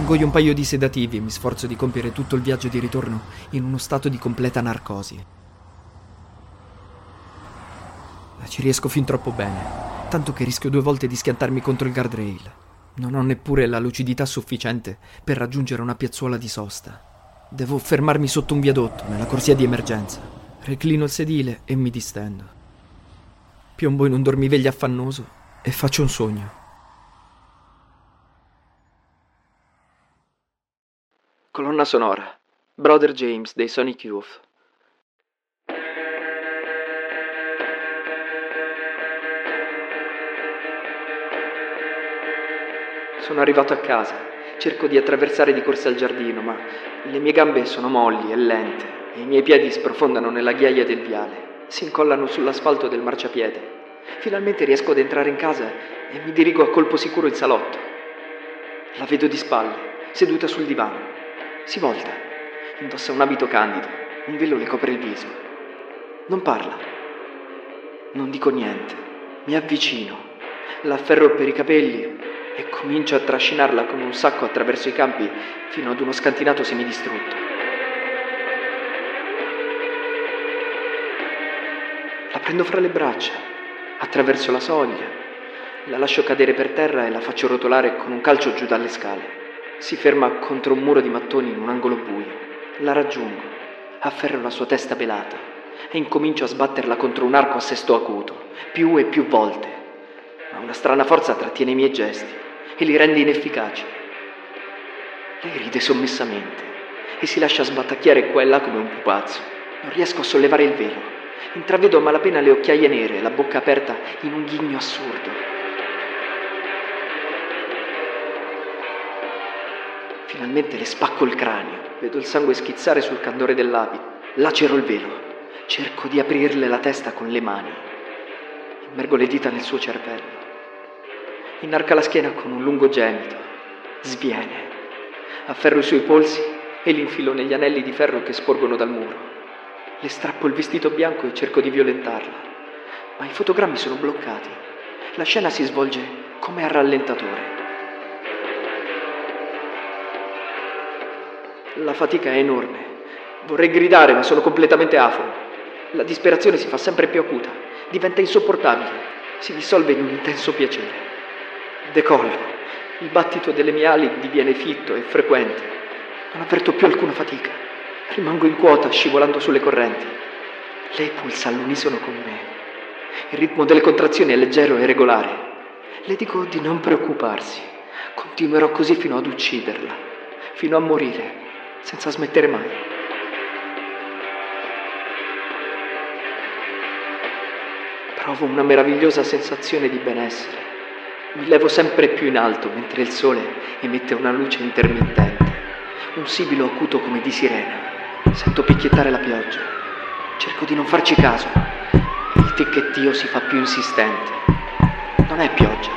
Ingoio un paio di sedativi e mi sforzo di compiere tutto il viaggio di ritorno in uno stato di completa narcosi. Ma ci riesco fin troppo bene, tanto che rischio due volte di schiantarmi contro il guardrail. Non ho neppure la lucidità sufficiente per raggiungere una piazzuola di sosta. Devo fermarmi sotto un viadotto, nella corsia di emergenza. Reclino il sedile e mi distendo. Piombo in un dormiveglia affannoso e faccio un sogno. Colonna sonora. Brother James dei Sonic Youth. Sono arrivato a casa. Cerco di attraversare di corsa il giardino, ma le mie gambe sono molli e lente e i miei piedi sprofondano nella ghiaia del viale. Si incollano sull'asfalto del marciapiede. Finalmente riesco ad entrare in casa e mi dirigo a colpo sicuro in salotto. La vedo di spalle, seduta sul divano. Si volta, indossa un abito candido, un velo le copre il viso. Non parla. Non dico niente. Mi avvicino, la afferro per i capelli e comincio a trascinarla come un sacco attraverso i campi fino ad uno scantinato semidistrutto. La prendo fra le braccia, attraverso la soglia, la lascio cadere per terra e la faccio rotolare con un calcio giù dalle scale. Si ferma contro un muro di mattoni in un angolo buio. La raggiungo, afferro la sua testa pelata e incomincio a sbatterla contro un arco a sesto acuto, più e più volte. Ma una strana forza trattiene i miei gesti e li rende inefficaci. Lei ride sommessamente e si lascia sbattacchiare qua e là come un pupazzo. Non riesco a sollevare il velo. Intravedo a malapena le occhiaie nere, la bocca aperta in un ghigno assurdo. Finalmente le spacco il cranio, vedo il sangue schizzare sul candore dell'abito, lacero il velo, cerco di aprirle la testa con le mani, immergo le dita nel suo cervello, inarca la schiena con un lungo gemito, sviene, afferro i suoi polsi e li infilo negli anelli di ferro che sporgono dal muro. Le strappo il vestito bianco e cerco di violentarla, ma i fotogrammi sono bloccati. La scena si svolge come a rallentatore. La fatica è enorme. Vorrei gridare, ma sono completamente aforo. La disperazione si fa sempre più acuta, diventa insopportabile, si dissolve in un intenso piacere. Decollo. Il battito delle mie ali diviene fitto e frequente. Non avverto più alcuna fatica. Rimango in quota scivolando sulle correnti. Lei pulsa all'unisono con me. Il ritmo delle contrazioni è leggero e regolare. Le dico di non preoccuparsi. Continuerò così fino ad ucciderla, fino a morire senza smettere mai. Provo una meravigliosa sensazione di benessere. Mi levo sempre più in alto mentre il sole emette una luce intermittente, un sibilo acuto come di sirena. Sento picchiettare la pioggia. Cerco di non farci caso. Il ticchettio si fa più insistente. Non è pioggia,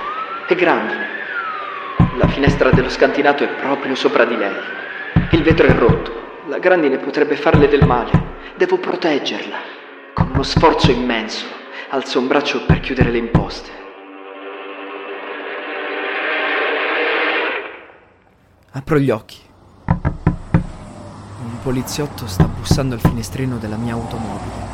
è grandine. La finestra dello scantinato è proprio sopra di lei. Il vetro è rotto. La grandine potrebbe farle del male. Devo proteggerla. Con uno sforzo immenso, alzo un braccio per chiudere le imposte. Apro gli occhi. Un poliziotto sta bussando al finestrino della mia automobile.